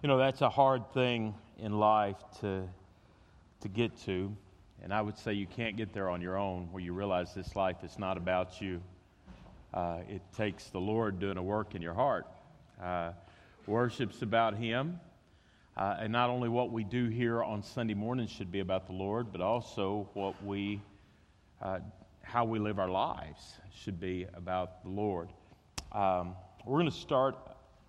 You know, that's a hard thing in life to, to get to. And I would say you can't get there on your own where you realize this life is not about you. Uh, it takes the Lord doing a work in your heart. Uh, worship's about Him. Uh, and not only what we do here on Sunday mornings should be about the Lord, but also what we, uh, how we live our lives should be about the Lord. Um, we're going to start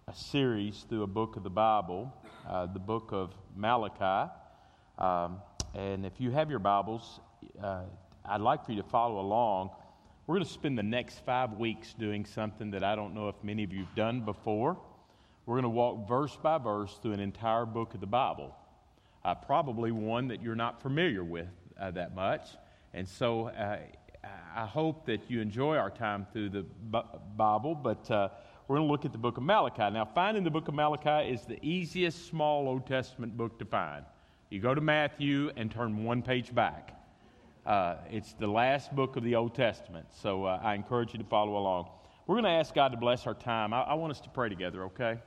a series through a book of the Bible, uh, the book of Malachi. Um, and if you have your Bibles, uh, I'd like for you to follow along. We're going to spend the next five weeks doing something that I don't know if many of you have done before. We're going to walk verse by verse through an entire book of the Bible, uh, probably one that you're not familiar with uh, that much. And so uh, I hope that you enjoy our time through the Bible, but uh, we're going to look at the book of Malachi. Now, finding the book of Malachi is the easiest small Old Testament book to find. You go to Matthew and turn one page back. Uh, it's the last book of the Old Testament, so uh, I encourage you to follow along. We're going to ask God to bless our time. I, I want us to pray together, okay?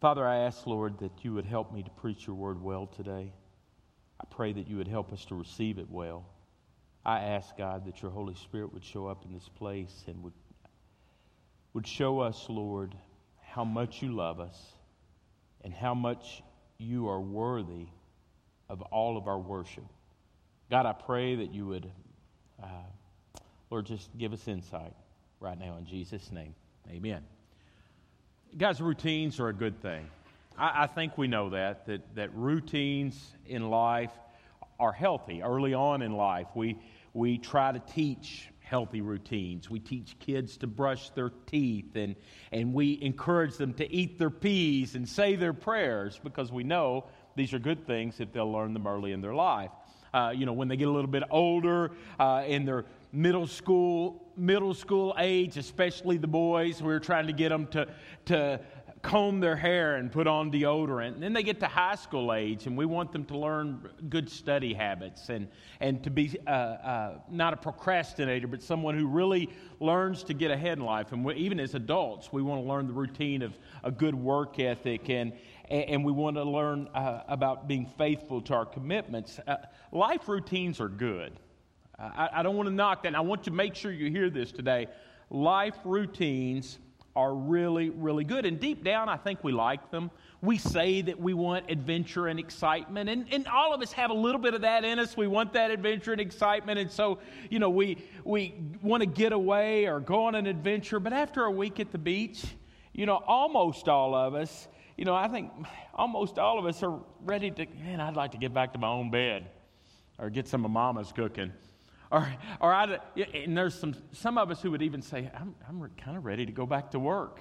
Father, I ask, Lord, that you would help me to preach your word well today. I pray that you would help us to receive it well. I ask, God, that your Holy Spirit would show up in this place and would would show us, Lord, how much you love us and how much you are worthy of all of our worship. God, I pray that you would, uh, Lord, just give us insight right now in Jesus' name. Amen. Guys, routines are a good thing. I, I think we know that, that, that routines in life are healthy. Early on in life, we, we try to teach healthy routines. We teach kids to brush their teeth and, and we encourage them to eat their peas and say their prayers because we know these are good things if they'll learn them early in their life. Uh, you know, when they get a little bit older uh, in their middle school middle school age, especially the boys, we're trying to get them to to comb their hair and put on deodorant. And then they get to high school age, and we want them to learn good study habits and, and to be uh, uh, not a procrastinator, but someone who really learns to get ahead in life. And even as adults, we want to learn the routine of a good work ethic, and, and we want to learn uh, about being faithful to our commitments. Uh, life routines are good. I, I don't want to knock that. And I want to make sure you hear this today. Life routines are really, really good. And deep down, I think we like them. We say that we want adventure and excitement, and, and all of us have a little bit of that in us. We want that adventure and excitement, and so, you know, we, we want to get away or go on an adventure. But after a week at the beach, you know, almost all of us, you know, I think almost all of us are ready to, man, I'd like to get back to my own bed or get some of mama's cooking. Or, or I, and there's some, some of us who would even say, I'm, I'm kind of ready to go back to work.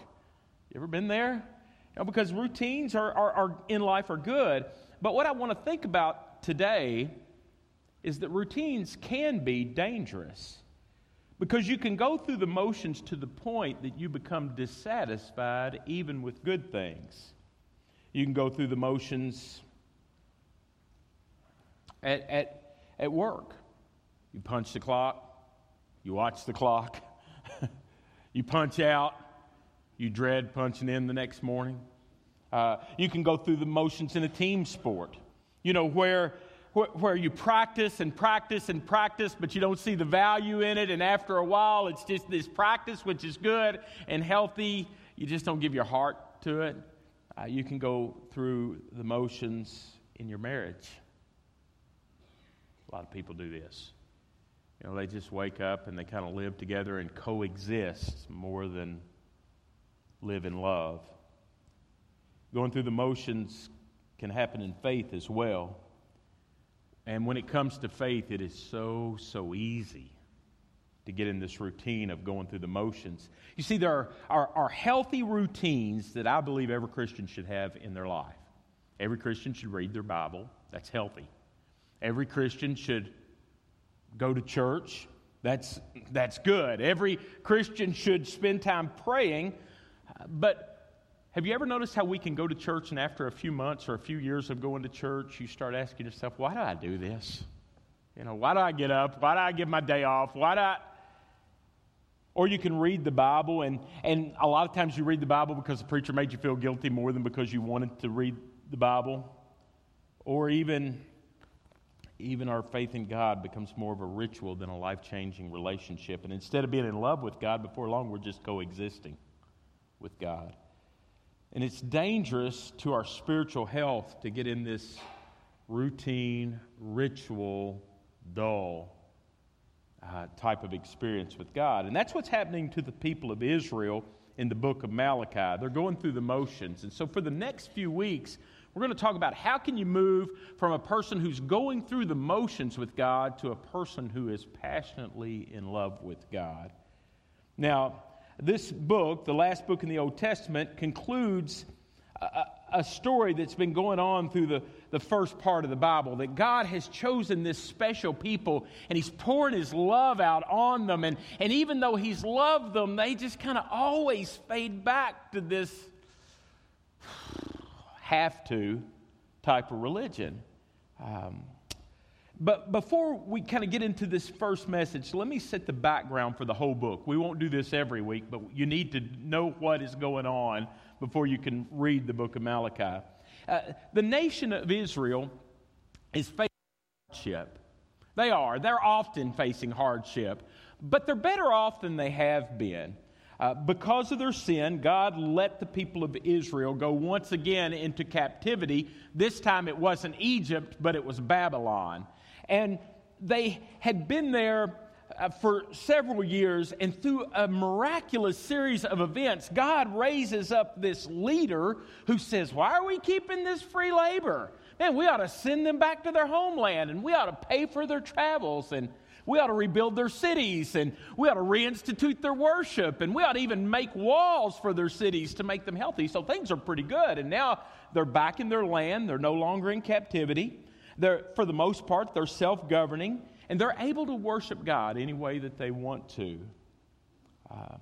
You ever been there? You know, because routines are, are, are in life are good. But what I want to think about today is that routines can be dangerous because you can go through the motions to the point that you become dissatisfied even with good things. You can go through the motions at, at, at work. You punch the clock, you watch the clock, you punch out, you dread punching in the next morning. Uh, you can go through the motions in a team sport, you know, where, where, where you practice and practice and practice, but you don't see the value in it. And after a while, it's just this practice, which is good and healthy. You just don't give your heart to it. Uh, you can go through the motions in your marriage. A lot of people do this. You know, they just wake up and they kind of live together and coexist more than live in love. Going through the motions can happen in faith as well. And when it comes to faith, it is so, so easy to get in this routine of going through the motions. You see, there are, are, are, healthy routines that I believe every Christian should have in their life. Every Christian should read their Bible. That's healthy. Every Christian should go to church. That's, that's good. Every Christian should spend time praying. But have you ever noticed how we can go to church and after a few months or a few years of going to church, you start asking yourself, why do I do this? You know, why do I get up? Why do I give my day off? Why do I. Or you can read the Bible, and, and a lot of times you read the Bible because the preacher made you feel guilty more than because you wanted to read the Bible. Or even, even our faith in God becomes more of a ritual than a life changing relationship. And instead of being in love with God, before long we're just coexisting with God. And it's dangerous to our spiritual health to get in this routine, ritual, dull uh, type of experience with God. And that's what's happening to the people of Israel in the book of Malachi. They're going through the motions. And so for the next few weeks, we're going to talk about how can you move from a person who's going through the motions with God to a person who is passionately in love with God. Now, this book, the last book in the Old Testament, concludes a, a, story that's been going on through the, the first part of the Bible that God has chosen this special people and He's pouring His love out on them. And, and even though He's loved them, they just kind of always fade back to this have to type of religion. Um, but before we kind of get into this first message, let me set the background for the whole book. We won't do this every week, but you need to know what is going on before you can read the book of Malachi. Uh, the nation of Israel is facing hardship. They are. They're often facing hardship, but they're better off than they have been. Uh, because of their sin, God let the people of Israel go once again into captivity. This time it wasn't Egypt, but it was Babylon. And they had been there uh, for several years, and through a miraculous series of events, God raises up this leader who says, Why are we keeping this free labor? Man, we ought to send them back to their homeland, and we ought to pay for their travels, and we ought to rebuild their cities, and we ought to reinstitute their worship, and we ought to even make walls for their cities to make them healthy. So things are pretty good. And now they're back in their land, they're no longer in captivity. They're, for the most part, they're self governing, and they're able to worship God any way that they want to. Uh,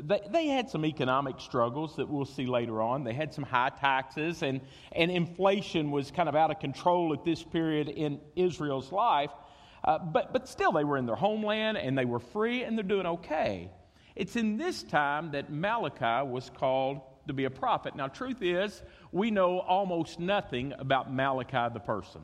they, they, had some economic struggles that we'll see later on. They had some high taxes, and, and inflation was kind of out of control at this period in Israel's life. Uh, but, but still, they were in their homeland and they were free and they're doing okay. It's in this time that Malachi was called to be a prophet. Now, truth is, we know almost nothing about Malachi the person.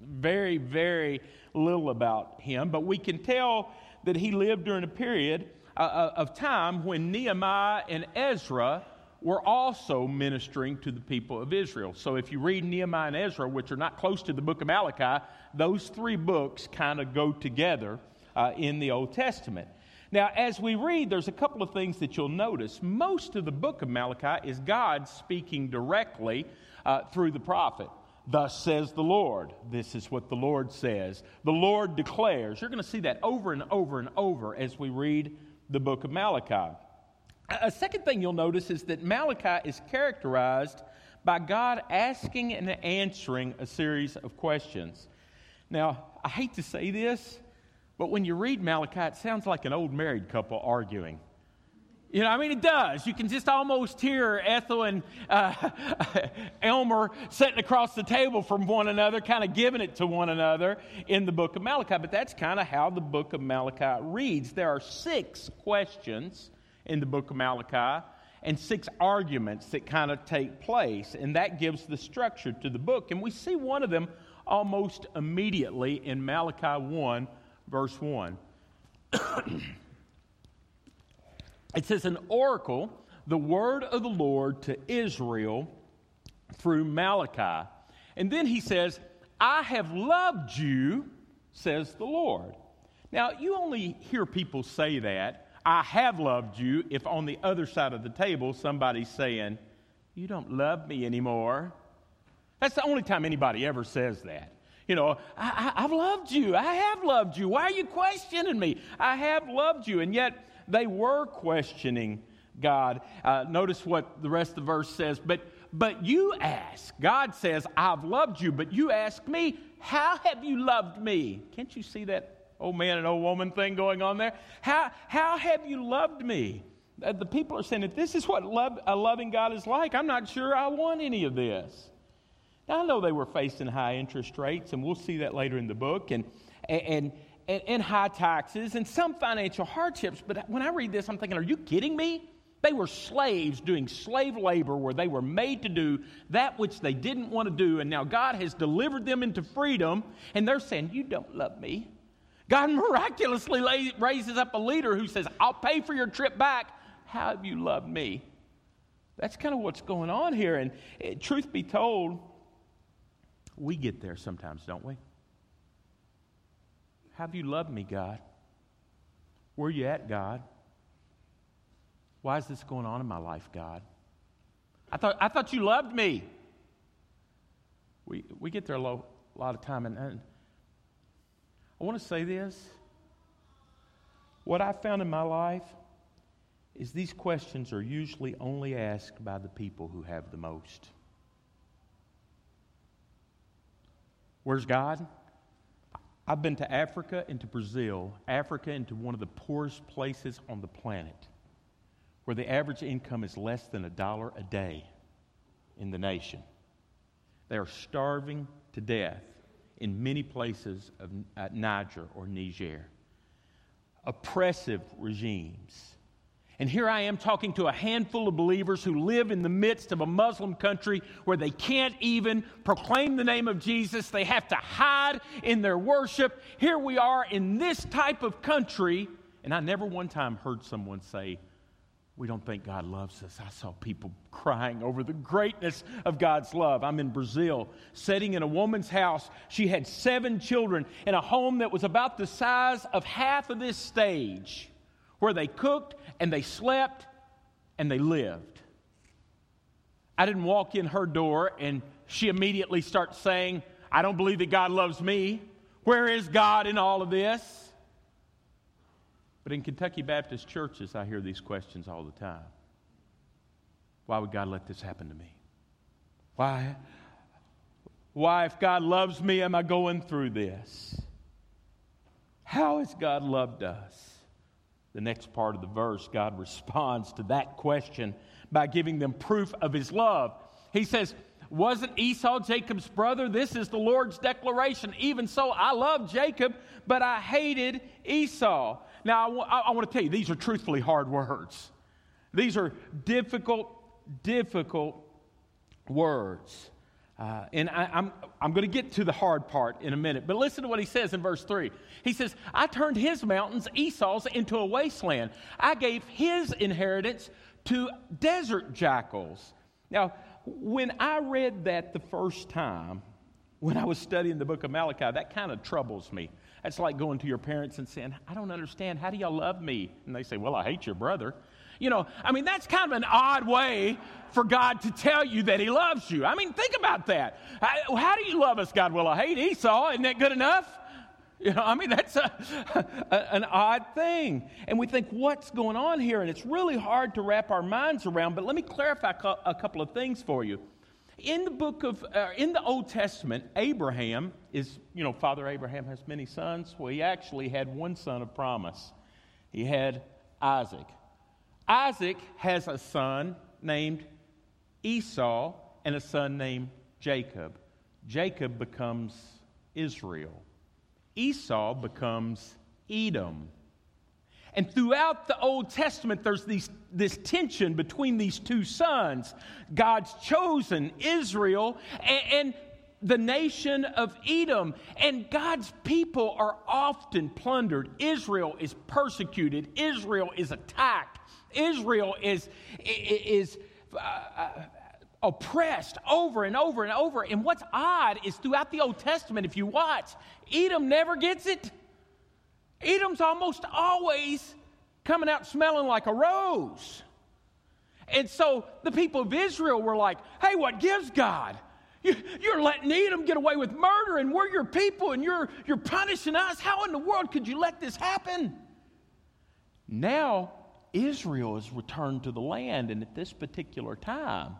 Very, very little about him, but we can tell that he lived during a period uh, uh, of time when Nehemiah and Ezra were also ministering to the people of Israel. So if you read Nehemiah and Ezra, which are not close to the book of Malachi, those three books kind of go together uh, in the Old Testament. Now, as we read, there's a couple of things that you'll notice. Most of the book of Malachi is God speaking directly uh, through the prophet. Thus says the Lord. This is what the Lord says. The Lord declares. You're going to see that over and over and over as we read the book of Malachi. A second thing you'll notice is that Malachi is characterized by God asking and answering a series of questions. Now, I hate to say this, but when you read Malachi, it sounds like an old married couple arguing. You know, I mean, it does. You can just almost hear Ethel and uh, Elmer sitting across the table from one another, kind of giving it to one another in the book of Malachi. But that's kind of how the book of Malachi reads. There are six questions in the book of Malachi and six arguments that kind of take place. And that gives the structure to the book. And we see one of them almost immediately in Malachi 1, verse 1. it says, An oracle, the word of the Lord to Israel through Malachi. And then he says, I have loved you, says the Lord. Now, you only hear people say that, I have loved you, if on the other side of the table somebody's saying, You don't love me anymore. That's the only time anybody ever says that. You know, I, have loved you. I have loved you. Why are you questioning me? I have loved you. And yet they were questioning God. Uh, notice what the rest of the verse says. But, but you ask. God says, I've loved you. But you ask me, How have you loved me? Can't you see that old man and old woman thing going on there? How, how have you loved me? Uh, the people are saying, if this is what love, a loving God is like, I'm not sure I want any of this. Now, I know they were facing high interest rates, and we'll see that later in the book. And, and, and, and high taxes and some financial hardships. But when I read this, I'm thinking, are you kidding me? They were slaves doing slave labor where they were made to do that which they didn't want to do. And now God has delivered them into freedom. And they're saying, You don't love me. God miraculously raises up a leader who says, I'll pay for your trip back. How have you loved me? That's kind of what's going on here. And it, truth be told, we get there sometimes, don't we? Have you loved me, God? Where are you at, God? Why is this going on in my life, God? I thought, I thought you loved me. We, we get there a lo- lot of time, and, and I want to say this. What I found in my life is these questions are usually only asked by the people who have the most. Where's God? I've been to Africa and to Brazil, Africa into one of the poorest places on the planet, where the average income is less than a dollar a day in the nation. They are starving to death in many places of Niger or Niger. Oppressive regimes and here I am talking to a handful of believers who live in the midst of a Muslim country where they can't even proclaim the name of Jesus. They have to hide in their worship. Here we are in this type of country. And I never one time heard someone say, we don't think God loves us. I saw people crying over the greatness of God's love. I'm in Brazil, sitting in a woman's house. She had seven children in a home that was about the size of half of this stage where they cooked and they slept and they lived. I didn't walk in her door and she immediately starts saying, I don't believe that God loves me. Where is God in all of this? But in Kentucky Baptist churches, I hear these questions all the time. Why would God let this happen to me? Why? Why, if God loves me, am I going through this? How has God loved us? The next part of the verse, God responds to that question by giving them proof of his love. He says, Wasn't Esau Jacob's brother? This is the Lord's declaration. Even so, I love Jacob, but I hated Esau. Now, I, w- I want to tell you, these are truthfully hard words. These are difficult, difficult words. Uh, and I, I'm, I'm going to get to the hard part in a minute, but listen to what he says in verse 3. He says, I turned his mountains, Esau's, into a wasteland. I gave his inheritance to desert jackals. Now, when I read that the first time, when I was studying the book of Malachi, that kind of troubles me. That's like going to your parents and saying, I don't understand. How do y'all love me? And they say, Well, I hate your brother. You know, I mean, that's kind of an odd way for God to tell you that He loves you. I mean, think about that. How, how do you love us, God? Well, I hate Esau. Isn't that good enough? You know, I mean, that's a, a, an odd thing. And we think, what's going on here? And it's really hard to wrap our minds around. But let me clarify a couple of things for you. In the book of, uh, in the Old Testament, Abraham is, you know, Father Abraham has many sons. Well, he actually had one son of promise. He had Isaac. Isaac has a son named Esau and a son named Jacob. Jacob becomes Israel. Esau becomes Edom. And throughout the Old Testament, there's these, this tension between these two sons God's chosen Israel and, and the nation of Edom. And God's people are often plundered. Israel is persecuted, Israel is attacked. Israel is, is uh, uh, oppressed over and over and over. And what's odd is throughout the Old Testament, if you watch, Edom never gets it. Edom's almost always coming out smelling like a rose. And so the people of Israel were like, hey, what gives God? You, are letting Edom get away with murder, and we're your people, and you're, you're punishing us. How in the world could you let this happen? Now, Israel is returned to the land, and at this particular time,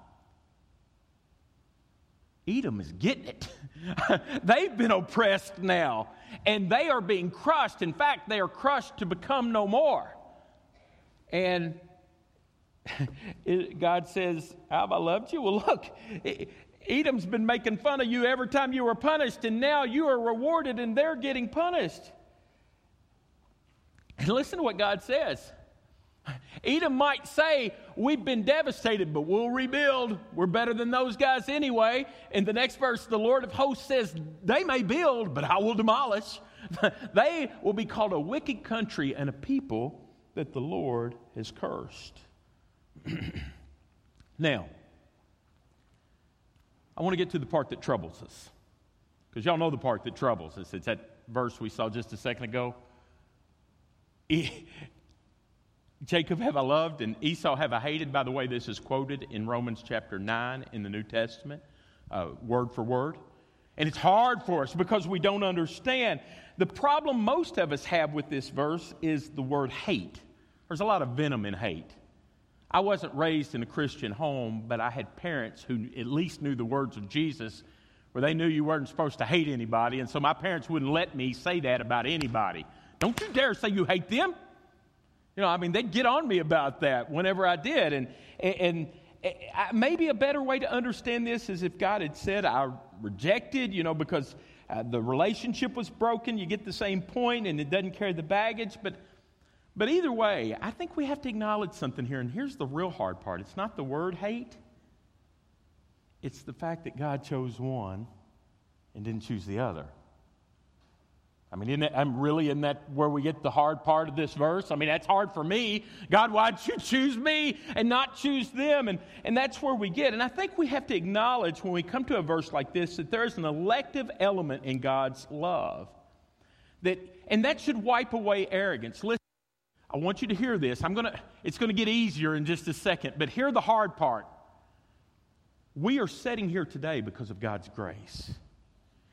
Edom is getting it. They've been oppressed now, and they are being crushed. In fact, they are crushed to become no more. And God says, Have I loved you? Well, look, Edom's been making fun of you every time you were punished, and now you are rewarded and they're getting punished. And listen to what God says. Edom might say, We've been devastated, but we'll rebuild. We're better than those guys anyway. In the next verse, the Lord of hosts says, They may build, but I will demolish. they will be called a wicked country and a people that the Lord has cursed. now, I want to get to the part that troubles us. Because y'all know the part that troubles us. It's that verse we saw just a second ago. Jacob have I loved and Esau have I hated. By the way, this is quoted in Romans chapter 9 in the New Testament, uh, word for word. And it's hard for us because we don't understand. The problem most of us have with this verse is the word hate. There's a lot of venom in hate. I wasn't raised in a Christian home, but I had parents who at least knew the words of Jesus, where they knew you weren't supposed to hate anybody. And so my parents wouldn't let me say that about anybody. Don't you dare say you hate them. You know, I mean, they'd get on me about that whenever I did. And, and, and maybe a better way to understand this is if God had said, I rejected, you know, because uh, the relationship was broken, you get the same point and it doesn't carry the baggage. But, but either way, I think we have to acknowledge something here. And here's the real hard part it's not the word hate, it's the fact that God chose one and didn't choose the other. I mean, I'm really in that where we get the hard part of this verse. I mean, that's hard for me. God, why'd you choose me and not choose them? And, and that's where we get. And I think we have to acknowledge when we come to a verse like this that there's an elective element in God's love. That, and that should wipe away arrogance. Listen, I want you to hear this. I'm gonna, it's going to get easier in just a second, but hear the hard part. We are sitting here today because of God's grace.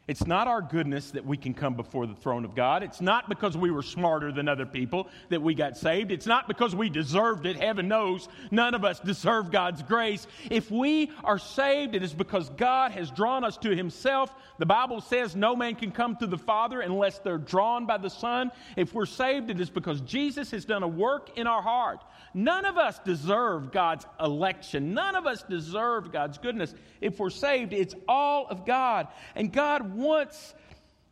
It's not our goodness that we can come before the throne of God. It's not because we were smarter than other people that we got saved. It's not because we deserved it. Heaven knows none of us deserve God's grace. If we are saved, it is because God has drawn us to Himself. The Bible says no man can come to the Father unless they're drawn by the Son. If we're saved, it is because Jesus has done a work in our heart. None of us deserve God's election. None of us deserve God's goodness. If we're saved, it's all of God. And God wants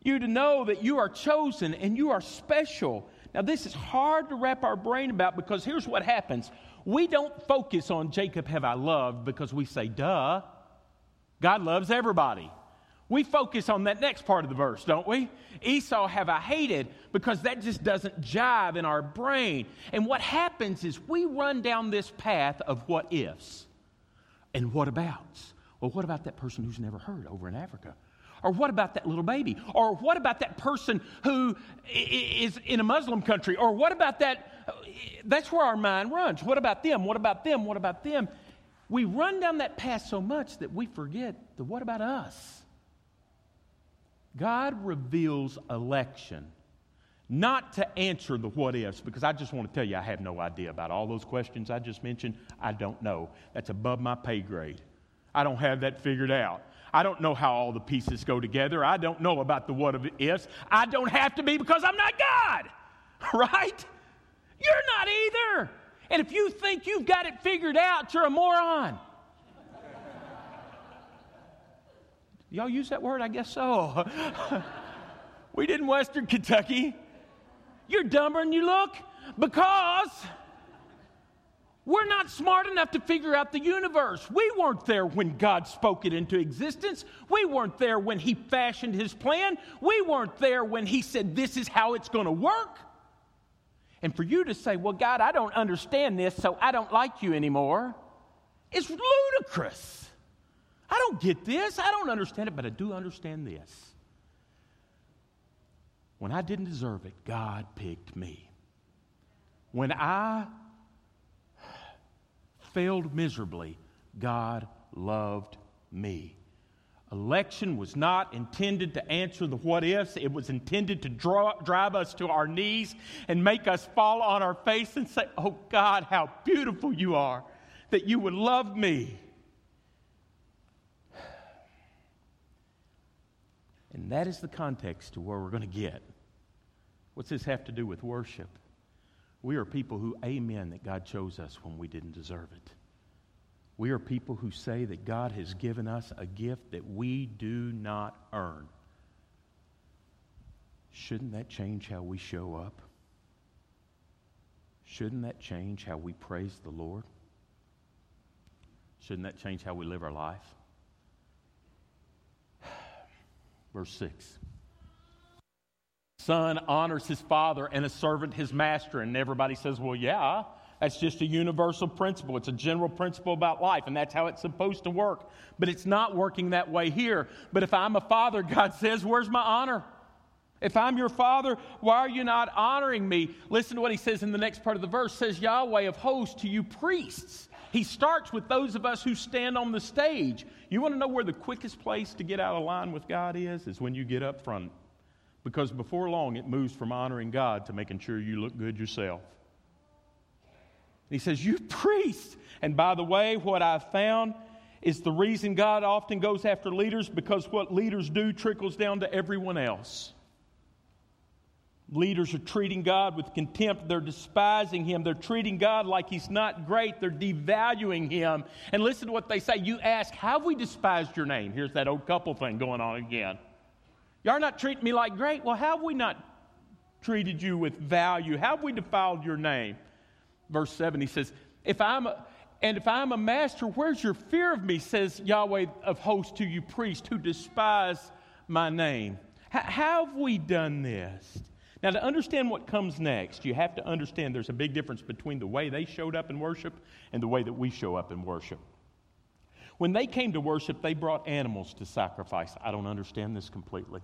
you to know that you are chosen and you are special. Now, this is hard to wrap our brain about because here's what happens. We don't focus on Jacob have I loved because we say, duh, God loves everybody. We focus on that next part of the verse, don't we? Esau have I hated because that just doesn't jive in our brain. And what happens is we run down this path of what ifs and what abouts. Well, what about that person who's never heard over in Africa? Or what about that little baby? Or what about that person who is in a Muslim country? Or what about that? That's where our mind runs. What about them? What about them? What about them? We run down that path so much that we forget the what about us? God reveals election not to answer the what ifs, because I just want to tell you I have no idea about all those questions I just mentioned. I don't know. That's above my pay grade. I don't have that figured out. I don't know how all the pieces go together. I don't know about the what of ifs. I don't have to be because I'm not God, right? You're not either. And if you think you've got it figured out, you're a moron. Y'all use that word? I guess so. we did in Western Kentucky. You're dumber than you look because we're not smart enough to figure out the universe. We weren't there when God spoke it into existence. We weren't there when He fashioned His plan. We weren't there when He said, This is how it's going to work. And for you to say, Well, God, I don't understand this, so I don't like you anymore, is ludicrous. I don't get this. I don't understand it, but I do understand this. When I didn't deserve it, God picked me. When I failed miserably, God loved me. Election was not intended to answer the what ifs. It was intended to draw, drive us to our knees and make us fall on our face and say, Oh God, how beautiful you are that you would love me. And that is the context to where we're going to get. What's this have to do with worship? We are people who amen that God chose us when we didn't deserve it. We are people who say that God has given us a gift that we do not earn. Shouldn't that change how we show up? shouldn't that change how we praise the Lord? Shouldn't that change how we live our life? Verse 6 Son honors his father and a servant his master. And everybody says, well, yeah, that's just a universal principle. It's a general principle about life, and that's how it's supposed to work. But it's not working that way here. But if I'm a father, God says, where's my honor? If I'm your father, why are you not honoring me? Listen to what he says in the next part of the verse. Says Yahweh of hosts to you priests. He starts with those of us who stand on the stage. You want to know where the quickest place to get out of line with God is? Is when you get up front. Because before long, it moves from honoring God to making sure you look good yourself. He says, You priests. And by the way, what I've found is the reason God often goes after leaders because what leaders do trickles down to everyone else. Leaders are treating God with contempt. They're despising Him. They're treating God like He's not great. They're devaluing Him. And listen to what they say. You ask, Have we despised your name? Here's that old couple thing going on again. Y'all not treating me like great. Well, how have we not treated you with value? Have we defiled your name? Verse 7, he says, If I'm a, and if I'm a master, where's your fear of me? Says Yahweh of hosts to you priests who despise my name. H- how have we done this? Now, to understand what comes next, you have to understand there's a big difference between the way they showed up in worship and the way that we show up in worship. When they came to worship, they brought animals to sacrifice. I don't understand this completely.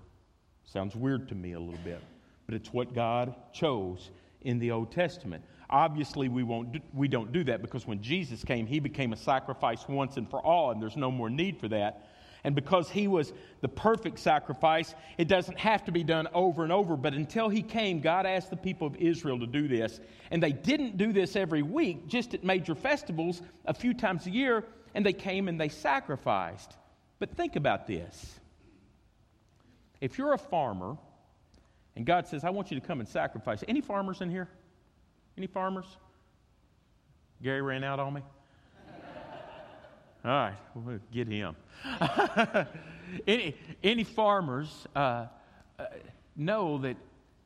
Sounds weird to me a little bit, but it's what God chose in the Old Testament. Obviously, we, won't do, we don't do that because when Jesus came, he became a sacrifice once and for all, and there's no more need for that. And because he was the perfect sacrifice, it doesn't have to be done over and over. But until he came, God asked the people of Israel to do this. And they didn't do this every week, just at major festivals a few times a year, and they came and they sacrificed. But think about this. If you're a farmer and God says, I want you to come and sacrifice, any farmers in here? Any farmers? Gary ran out on me? All right, we'll get him. any, any farmers uh, uh, know that,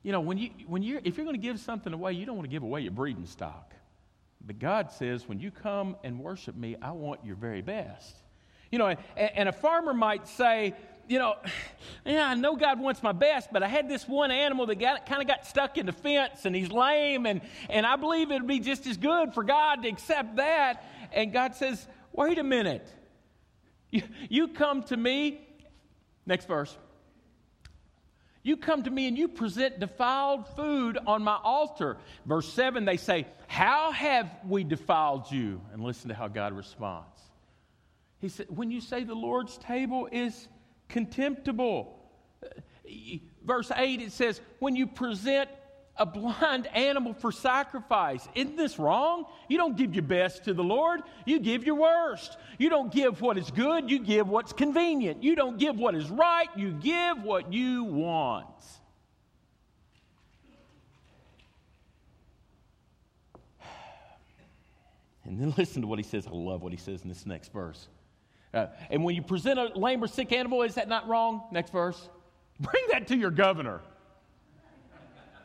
you know, when you, when you if you're going to give something away, you don't want to give away your breeding stock. But God says, when you come and worship me, I want your very best. You know, and, and a farmer might say, you know, yeah, I know God wants my best, but I had this one animal that got, kind of got stuck in the fence and he's lame, and, and I believe it would be just as good for God to accept that. And God says, Wait a minute. You, you come to me, next verse. You come to me and you present defiled food on my altar. Verse 7, they say, How have we defiled you? And listen to how God responds. He said, When you say the Lord's table is contemptible. Uh, verse 8, it says, When you present a blind animal for sacrifice. Isn't this wrong? You don't give your best to the Lord, you give your worst. You don't give what is good, you give what's convenient. You don't give what is right, you give what you want. And then listen to what he says. I love what he says in this next verse. Uh, and when you present a lame or sick animal, is that not wrong? Next verse. Bring that to your governor.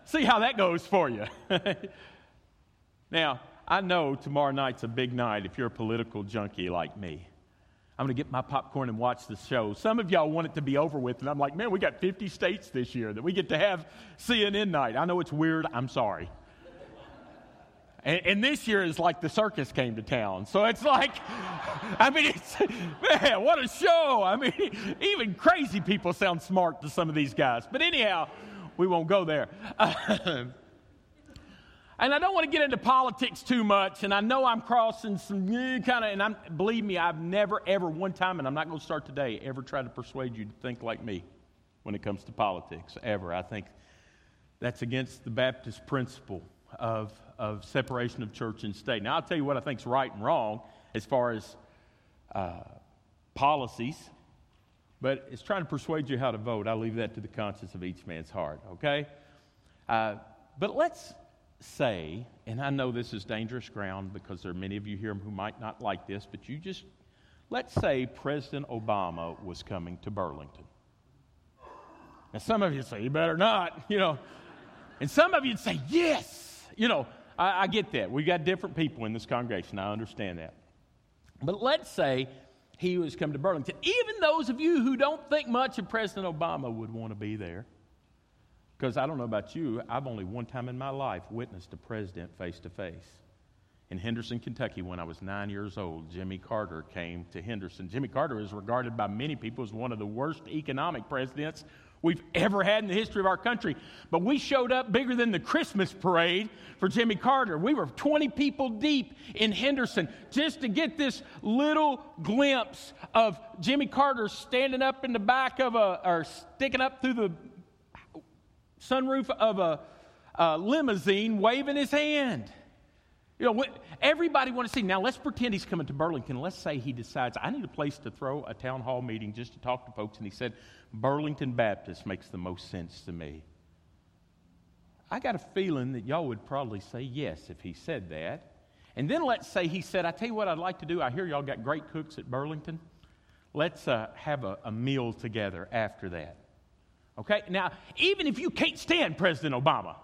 See how that goes for you. now, I know tomorrow night's a big night if you're a political junkie like me. I'm going to get my popcorn and watch the show. Some of y'all want it to be over with, and I'm like, man, we got 50 states this year that we get to have CNN night. I know it's weird. I'm sorry. And, and, this year is like the circus came to town. So it's like, I mean, it's, man, what a show. I mean, even crazy people sound smart to some of these guys. But anyhow, we won't go there. and I don't want to get into politics too much, and I know I'm crossing some kind of, and I'm, believe me, I've never, ever, one time, and I'm not going to start today, ever try to persuade you to think like me when it comes to politics, ever. I think that's against the Baptist principle of, of separation of church and state. Now, I'll tell you what I think is right and wrong as far as uh, policies. But it's trying to persuade you how to vote. I leave that to the conscience of each man's heart, okay? Uh, but let's say, and I know this is dangerous ground because there are many of you here who might not like this, but you just, let's say President Obama was coming to Burlington. Now, some of you say, you better not, you know. And some of you say, yes, you know. I, I get that. we've got different people in this congregation. I understand that. But let's say he was come to Burlington. Even those of you who don't think much of President Obama would want to be there. Because I don't know about you, I've only one time in my life witnessed a president face to face. In Henderson, Kentucky, when I was nine years old, Jimmy Carter came to Henderson. Jimmy Carter is regarded by many people as one of the worst economic presidents we've ever had in the history of our country. But we showed up bigger than the Christmas parade for Jimmy Carter. We were 20 people deep in Henderson just to get this little glimpse of Jimmy Carter standing up in the back of a, or sticking up through the sunroof of a, a limousine waving his hand. You know, what everybody want to see. Now, let's pretend he's coming to Burlington. Let's say he decides, I need a place to throw a town hall meeting just to talk to folks. And he said, Burlington Baptist makes the most sense to me. I got a feeling that y'all would probably say yes if he said that. And then let's say he said, I tell you what I'd like to do. I hear y'all got great cooks at Burlington. Let's uh, have a, a meal together after that. Okay? Now, even if you can't stand President Obama,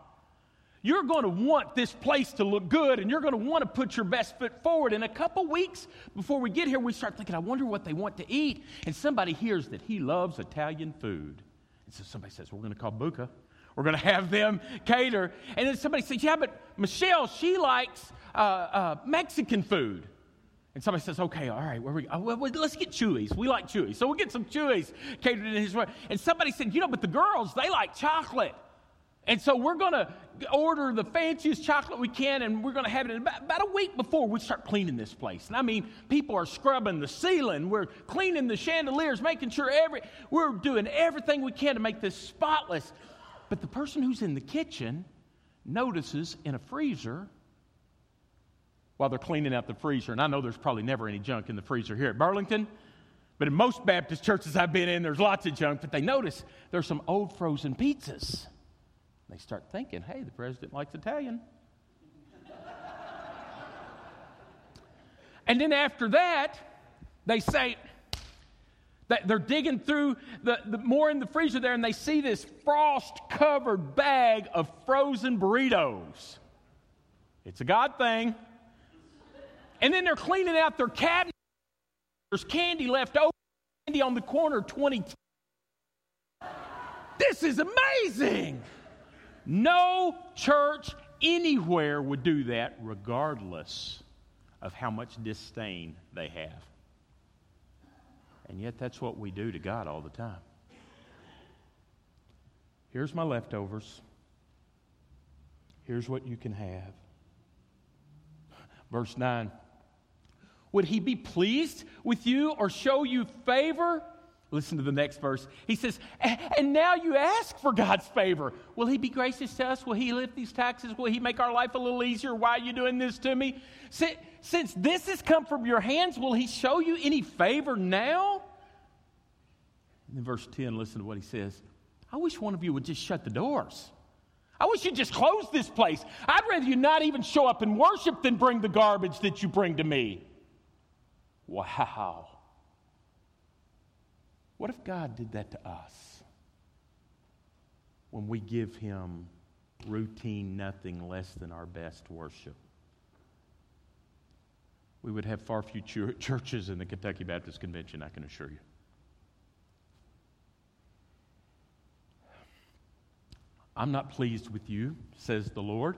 you're going to want this place to look good and you're going to want to put your best foot forward. In a couple weeks before we get here, we start thinking, I wonder what they want to eat. And somebody hears that he loves Italian food. And so somebody says, We're going to call Buca. We're going to have them cater. And then somebody says, Yeah, but Michelle, she likes uh, uh, Mexican food. And somebody says, okay, all right, where we go? Well, let's get Chuy's. We like Chuy's. So we'll get some Chuy's catered in his way. And somebody said, you know, but the girls, they like chocolate. And so we're going to order the fanciest chocolate we can, and we're going to have it about, about, a week before we start cleaning this place. And I mean, people are scrubbing the ceiling, we're cleaning the chandeliers, making sure every, we're doing everything we can to make this spotless. But the person who's in the kitchen notices in a freezer while they're cleaning out the freezer, and I know there's probably never any junk in the freezer here at Burlington. But in most Baptist churches I've been in, there's lots of junk, but they notice there's some old frozen pizzas. They start thinking, hey, the president likes Italian. and then after that, they say, that they're digging through the, the, more in the freezer there and they see this frost covered bag of frozen burritos. It's a God thing. And then they're cleaning out their cabinet. There's candy left over, candy on the corner, 20. This is amazing. No church anywhere would do that, regardless of how much disdain they have. And yet, that's what we do to God all the time. Here's my leftovers. Here's what you can have. Verse 9 Would he be pleased with you or show you favor? Listen to the next verse. He says, And now you ask for God's favor. Will He be gracious to us? Will He lift these taxes? Will He make our life a little easier? Why are you doing this to me? Since this has come from your hands, will He show you any favor now? And in verse 10, listen to what He says. I wish one of you would just shut the doors. I wish you'd just close this place. I'd rather you not even show up and worship than bring the garbage that you bring to me. Wow. What if God did that to us? When we give Him routine, nothing less than our best worship. We would have far fewer churches in the Kentucky Baptist Convention, I can assure you. I'm not pleased with you, says the Lord,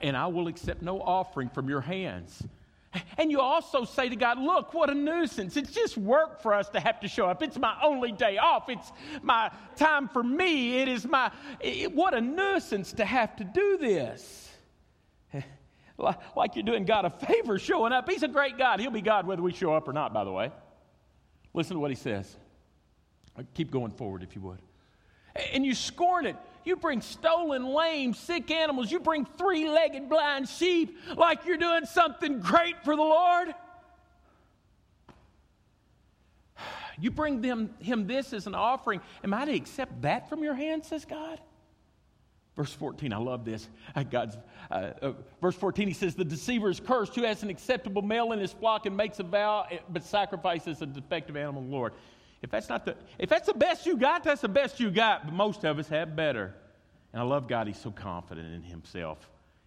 and I will accept no offering from your hands. And you also say to God, Look, what a nuisance. It's just work for us to have to show up. It's my only day off. It's my time for me. It is my, it, what a nuisance to have to do this. like you're doing God a favor showing up. He's a great God. He'll be God whether we show up or not, by the way. Listen to what he says. Uh, keep going forward if you would. And you scorn it. You bring stolen, lame, sick animals. You bring three legged blind sheep like you're doing something great for the Lord. You bring them, him this as an offering. Am I to accept that from your hand, says God? Verse 14, I love this. Uh, God's, uh, uh, verse 14, he says, The deceiver is cursed who has an acceptable male in his flock and makes a vow, eh, but sacrifices a defective animal Lord. If that's not the if that's the best you got, that's the best you got. But most of us have better. And I love God, He's so confident in Himself.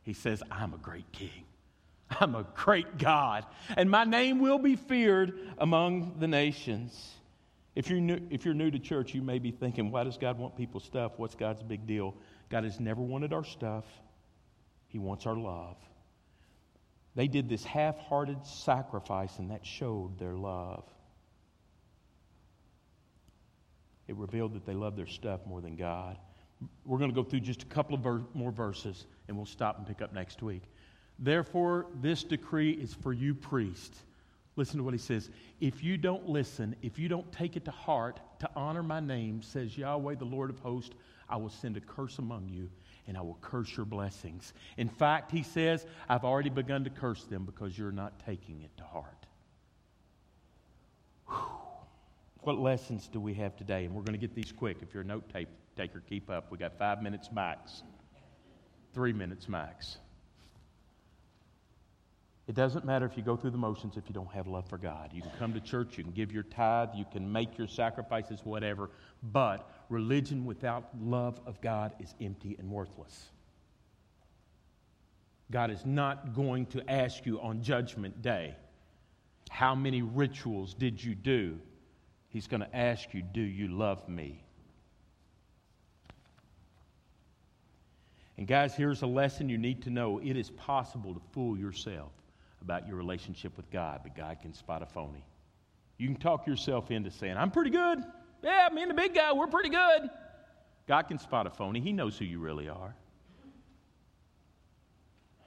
He says, I'm a great king. I'm a great God, and my name will be feared among the nations. If you're, new, if you're new to church, you may be thinking, why does God want people's stuff? What's God's big deal? God has never wanted our stuff, He wants our love. They did this half hearted sacrifice, and that showed their love. It revealed that they loved their stuff more than God. We're going to go through just a couple of ver- more verses, and we'll stop and pick up next week. Therefore, this decree is for you, priests. Listen to what he says. If you don't listen, if you don't take it to heart to honor my name, says Yahweh, the Lord of hosts, I will send a curse among you and I will curse your blessings. In fact, he says, I've already begun to curse them because you're not taking it to heart. Whew. What lessons do we have today? And we're going to get these quick. If you're a note taker, keep up. We got five minutes max, three minutes max. It doesn't matter if you go through the motions if you don't have love for God. You can come to church, you can give your tithe, you can make your sacrifices, whatever, but religion without love of God is empty and worthless. God is not going to ask you on Judgment Day, How many rituals did you do? He's going to ask you, Do you love me? And, guys, here's a lesson you need to know it is possible to fool yourself about your relationship with God, but God can spot a phony. You can talk yourself into saying, I'm pretty good. Yeah, me and the big guy, we're pretty good. God can spot a phony. He knows who you really are.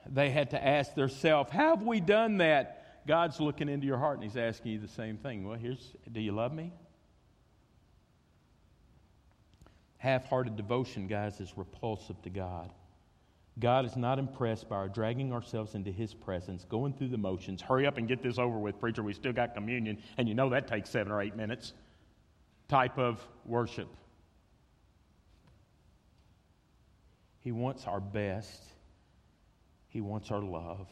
They had to ask themselves, Have we done that? God's looking into your heart and He's asking you the same thing. Well, here's do you love me? Half hearted devotion, guys, is repulsive to God. God is not impressed by our dragging ourselves into His presence, going through the motions. Hurry up and get this over with, preacher. We still got communion, and you know that takes seven or eight minutes. Type of worship. He wants our best, He wants our love.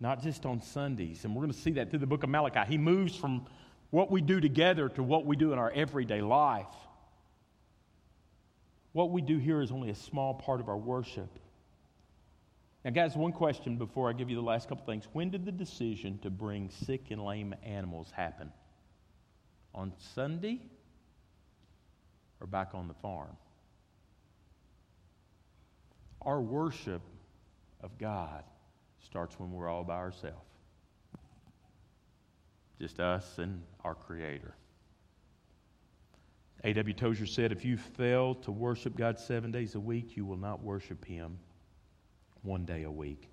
Not just on Sundays. And we're going to see that through the book of Malachi. He moves from what we do together to what we do in our everyday life. What we do here is only a small part of our worship. Now, guys, one question before I give you the last couple things. When did the decision to bring sick and lame animals happen? On Sunday or back on the farm? Our worship of God starts when we're all by ourselves. Just us and our Creator. A.W. Tozer said, If you fail to worship God seven days a week, you will not worship Him one day a week.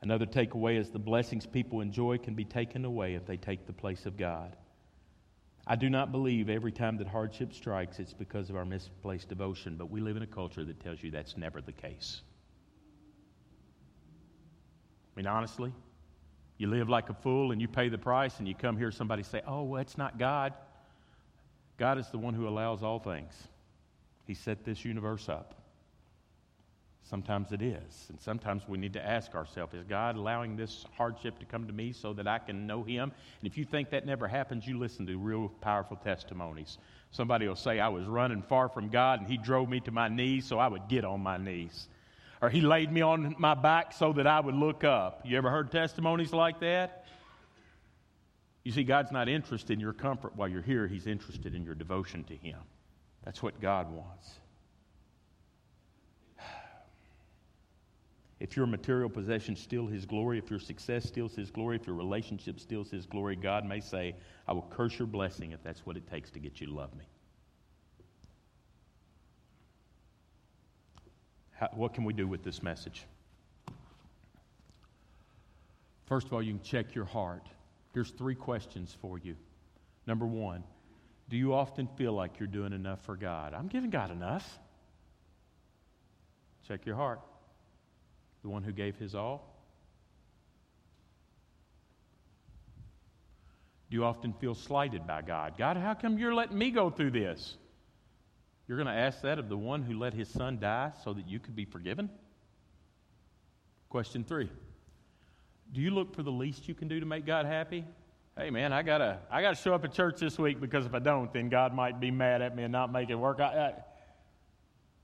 Another takeaway is the blessings people enjoy can be taken away if they take the place of God. I do not believe every time that hardship strikes it's because of our misplaced devotion, but we live in a culture that tells you that's never the case. I mean, honestly, you live like a fool and you pay the price, and you come here, somebody say, Oh, well, it's not God. God is the one who allows all things. He set this universe up. Sometimes it is. And sometimes we need to ask ourselves is God allowing this hardship to come to me so that I can know Him? And if you think that never happens, you listen to real powerful testimonies. Somebody will say, I was running far from God and He drove me to my knees so I would get on my knees. Or He laid me on my back so that I would look up. You ever heard testimonies like that? You see, God's not interested in your comfort while you're here, He's interested in your devotion to Him. That's what God wants. If your material possession steals His glory, if your success steals His glory, if your relationship steals His glory, God may say, I will curse your blessing if that's what it takes to get you to love me. How, what can we do with this message? First of all, you can check your heart. Here's three questions for you. Number one, do you often feel like you're doing enough for God? I'm giving God enough. Check your heart. The one who gave his all? Do you often feel slighted by God? God, how come you're letting me go through this? You're going to ask that of the one who let his son die so that you could be forgiven? Question three do you look for the least you can do to make God happy? Hey man, I gotta I gotta show up at church this week because if I don't, then God might be mad at me and not make it work. I,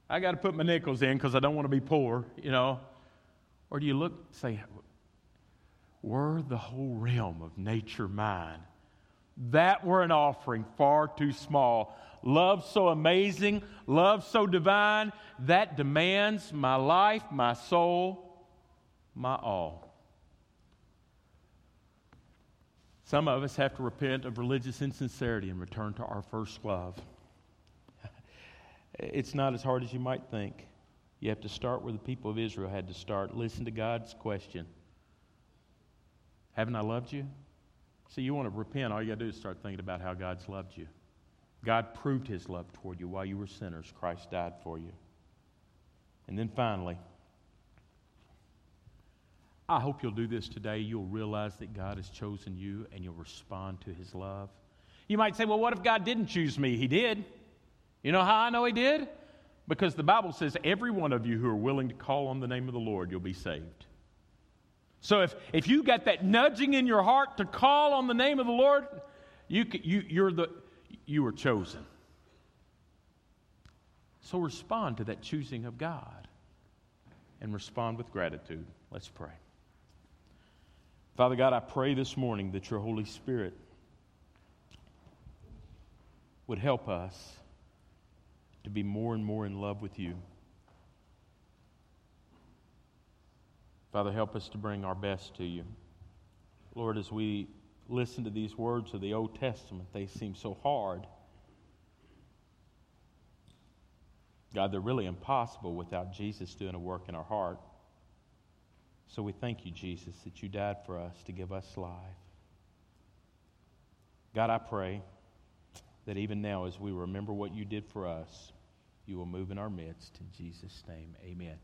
I, I got to put my nickels in because I don't want to be poor, you know? Or do you look, say, were the whole realm of nature mine? That were an offering far too small. Love so amazing, love so divine, that demands my life, my soul, my all. Some of us have to repent of religious insincerity and return to our first love. It's not as hard as you might think. You have to start where the people of Israel had to start. Listen to God's question Haven't I loved you? See, you want to repent, all you got to do is start thinking about how God's loved you. God proved his love toward you while you were sinners. Christ died for you. And then finally, I hope you'll do this today. You'll realize that God has chosen you and you'll respond to his love. You might say, well, what if God didn't choose me? He did. You know how I know he did? Because the Bible says, every one of you who are willing to call on the name of the Lord, you'll be saved. So if, if you got that nudging in your heart to call on the name of the Lord, you, you, you're the, you were chosen. So respond to that choosing of God and respond with gratitude. Let's pray. Father God, I pray this morning that your Holy Spirit would help us to be more and more in love with you. Father, help us to bring our best to you. Lord, as we listen to these words of the Old Testament, they seem so hard. God, they're really impossible without Jesus doing a work in our heart. So we thank you, Jesus, that you died for us to give us life. God, I pray that even now, as we remember what you did for us, you will move in our midst. In Jesus' name, amen.